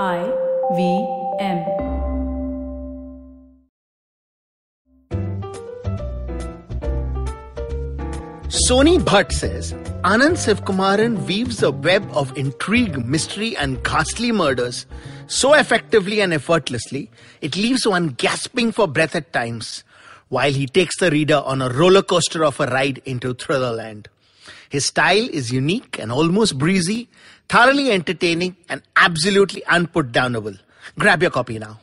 I V M. Sony Bhatt says Anand Sivkumaran weaves a web of intrigue, mystery, and ghastly murders so effectively and effortlessly, it leaves one gasping for breath at times, while he takes the reader on a roller coaster of a ride into Thrillerland. His style is unique and almost breezy, thoroughly entertaining, and absolutely unputdownable. Grab your copy now.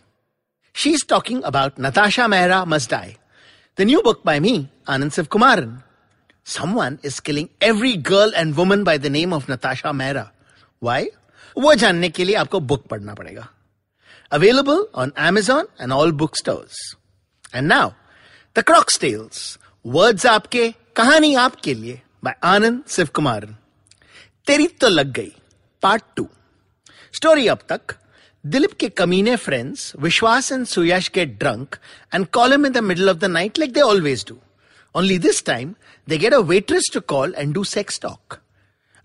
She's talking about Natasha Mehra Must Die, the new book by me, Anand Sivkumaran. Someone is killing every girl and woman by the name of Natasha Mehra. Why? वो जानने के लिए आपको book पढ़ना पड़ेगा available on Amazon and all book stores and now the crocs tales words आपके कहानी आपके लिए बाय आनंद शिव कुमार तेरी तो लग गई पार्ट टू स्टोरी अब तक दिलीप के कमीने friends Vishwas and Suyash get drunk and call him in the middle of the night like they always do Only this time, they get a waitress to call and do sex talk.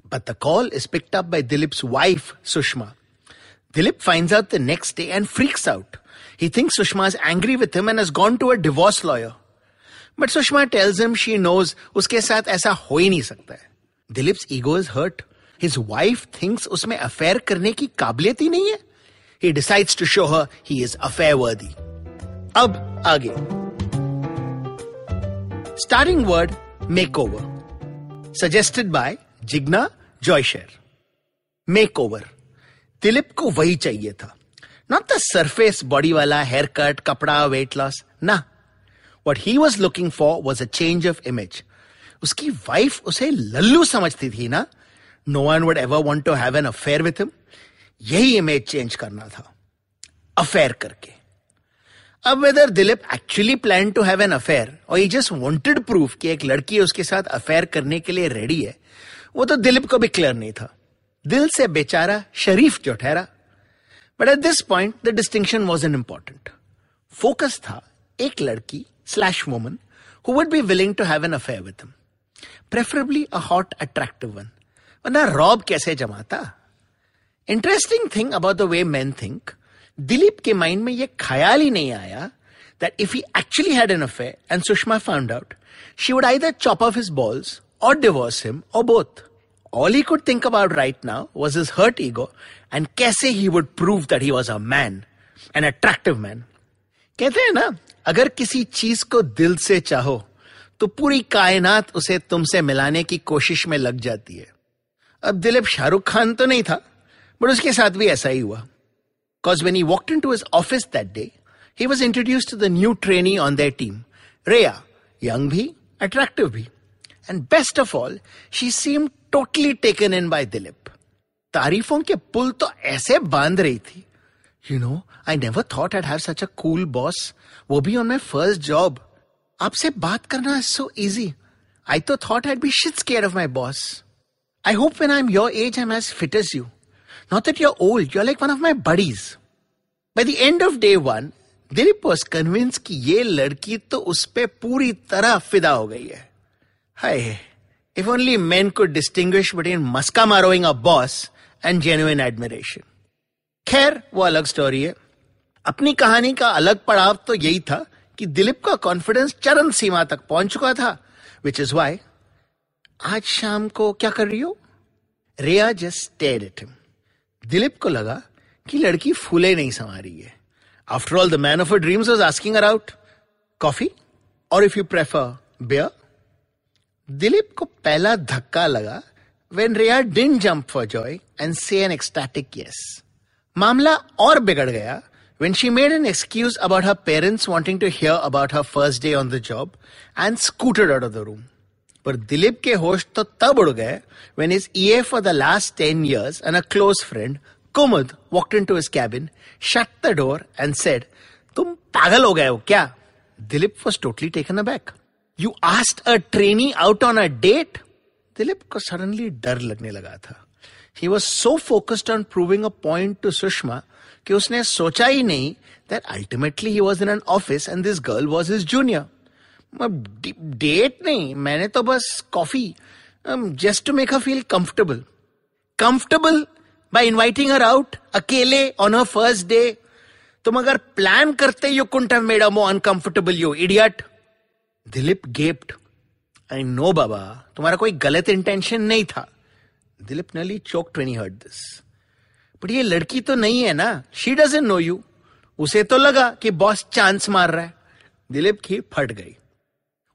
But the call is picked up by Dilip's wife, Sushma. Dilip finds out the next day and freaks out. He thinks Sushma is angry with him and has gone to a divorce lawyer. But Sushma tells him she knows uske saath aisa ho hi nahi sakta hai. Dilip's ego is hurt. His wife thinks उसमें affair करने की काबिलियत ही नहीं है। He decides to show her he is affair worthy अब आगे। Starting word makeover suggested by Jigna Joyshar makeover Dilip को वही चाहिए था। नॉट द सरफेस बॉडी वाला हेयर कट कपड़ा वेट लॉस ना। What he was looking for was a change of image उसकी वाइफ उसे लल्लू समझती थी ना? No one would ever want to have an affair with him यही इमेज चेंज करना था। अफेयर करके। अब whether Dilip actually plan to have an affair और ही जस्ट वांटेड प्रूफ कि एक लड़की उसके साथ अफेयर करने के लिए रेडी है, वो तो दिलीप को भी क्लियर नहीं था। दिल से बेचारा शरीफ जो ठहरा। But at this point the distinction was an important focus था एक लड़की slash woman who would be willing to have an affair with him preferably a hot attractive one वरना रॉब कैसे जमाता interesting thing about the way man think Dilip के mind में यह ख्याल ही नहीं आया that if he actually had an affair and Sushma found out, she would either chop off his balls or divorce him or both. All he could think about right now was his hurt ego and कैसे he would prove that he was a man, an attractive man. कहते हैं ना अगर किसी चीज़ को दिल से चाहो तो पूरी कायनात उसे तुमसे मिलाने की कोशिश में लग जाती है अब दिलीप शाहरुख खान तो नहीं था बट उसके साथ भी ऐसा ही हुआ। Cause when he walked into his office that day he was introduce to the new training on that team Riya young भी अट्रैक्टिव भी। And best of all she seem totally taken in by Dilip तारीफों के पुल तो ऐसे बाँध रही थी। You know I never thought I'd have such a cool boss वो भी ऑन माई फ़र्स्ट जॉब आपसे बात करना सो इजी आई तो thought I be shits care of my boss I when I am your age I am as fit as you not that you're old you are like one of my buddies by the end of day one Dilip was convince कि ये लड़की तो उस पर पूरी तरह फिदा हो गई है। Hi. If only men could distinguish between मस्का मारोइंग a boss and genuine admiration खैर, वो अलग स्टोरी है। अपनी कहानी का अलग पड़ाव तो यही था कि दिलीप का कॉन्फिडेंस चरम सीमा तक पहुँच चुका था विच इज़ वाई आज शाम को क्या कर रही हो? Riya just at him Dilip को लगा कि लड़की फूले नहीं समा रही है after all the man of dreams was asking her out coffee और if you prefer beer Dilip को पहला धक्का लगा when Riya didn't jump for joy and say an ecstatic yes मामला और बिगड़ गया when she made an excuse about her parents wanting to hear about her first day on the job and scooted out of the room पर दिलीप के होश तो तब उड़ गए when his EA for the last 10 years and a close friend, Kumud, walked into his cabin, shut the door and said, तुम पागल हो गए हो क्या? Dilip was totally taken aback. You asked a trainee out on a date Dilip को suddenly डर लगने लगा था he was so focused on proving a point to Sushma कि उसने सोचा ही नहीं that ultimately he was in an office and this girl was his junior date नहीं, मैंने तो बस coffee just to make a feel comfortable comfortable by inviting her out अकेले ऑन हर फ़र्स्ट डे तुम अगर प्लान करते you couldn't have made a uncomfortable you idiot Dilip gasped I know बाबा, तुम्हारा कोई गलत इंटेंशन नहीं था. Dilip nearly choke he heard this. But ये लड़की तो नहीं है ना शी डजेंट नो यू उसे तो लगा कि बॉस चांस मार रहा है. दिलीप की फट गई।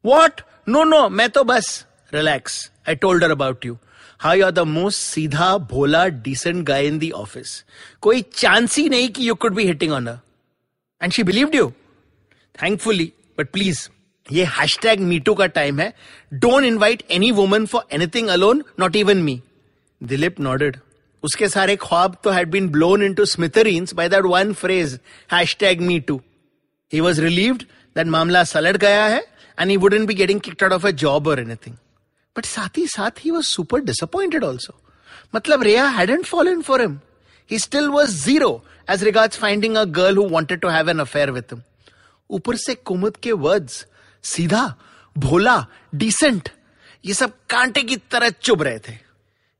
वॉट नो नो मैं तो बस relax I told about you how you are the most सीधा, भोला decent guy in the office कोई चांस ही नहीं कि you could be hitting on and she believed you thankfully but please ये hashtag me too का टाइम है. Don't invite any woman for anything alone not even me Dilip nodded उसके सारे ख्वाब तो had been blown into smithereens by that one phrase hashtag me too he was relieved that मामला सलट गया है and he wouldn't be getting kicked out of a job और anything but साथ ही साथ he was super disappointed also मतलब Reya hadn't fallen for him he still was zero as regards finding a girl who wanted to have an affair with him ऊपर से कुमुद के words सीधा भोला decent ये सब कांटे की तरह चुभ रहे थे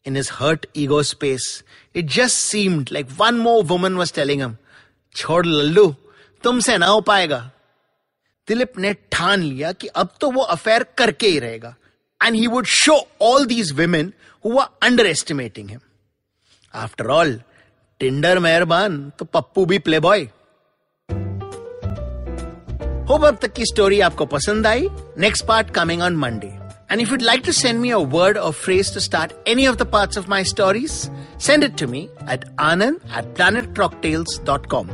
इन his hurt ego space, it just seemed like one more woman was telling him, छोड़ लल्लू तुमसे ना हो पाएगा दिलीप ने ठान लिया कि अब तो वो अफेयर करके ही रहेगा। And he would show all these women who underestimating him after all Tinder मेहरबान तो पप्पू भी प्ले बॉय होप अब तक की स्टोरी आपको पसंद आई। Next part coming on Monday and And if you'd like to send me a word or phrase to start any of the parts of my stories, send it to me at anand at planetcrocktails.com.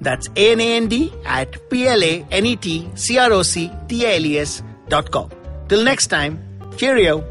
That's A-N-A-N-D at P-L-A-N-E-T-C-R-O-C-T-A-L-E-S dot com. Till next time, cheerio.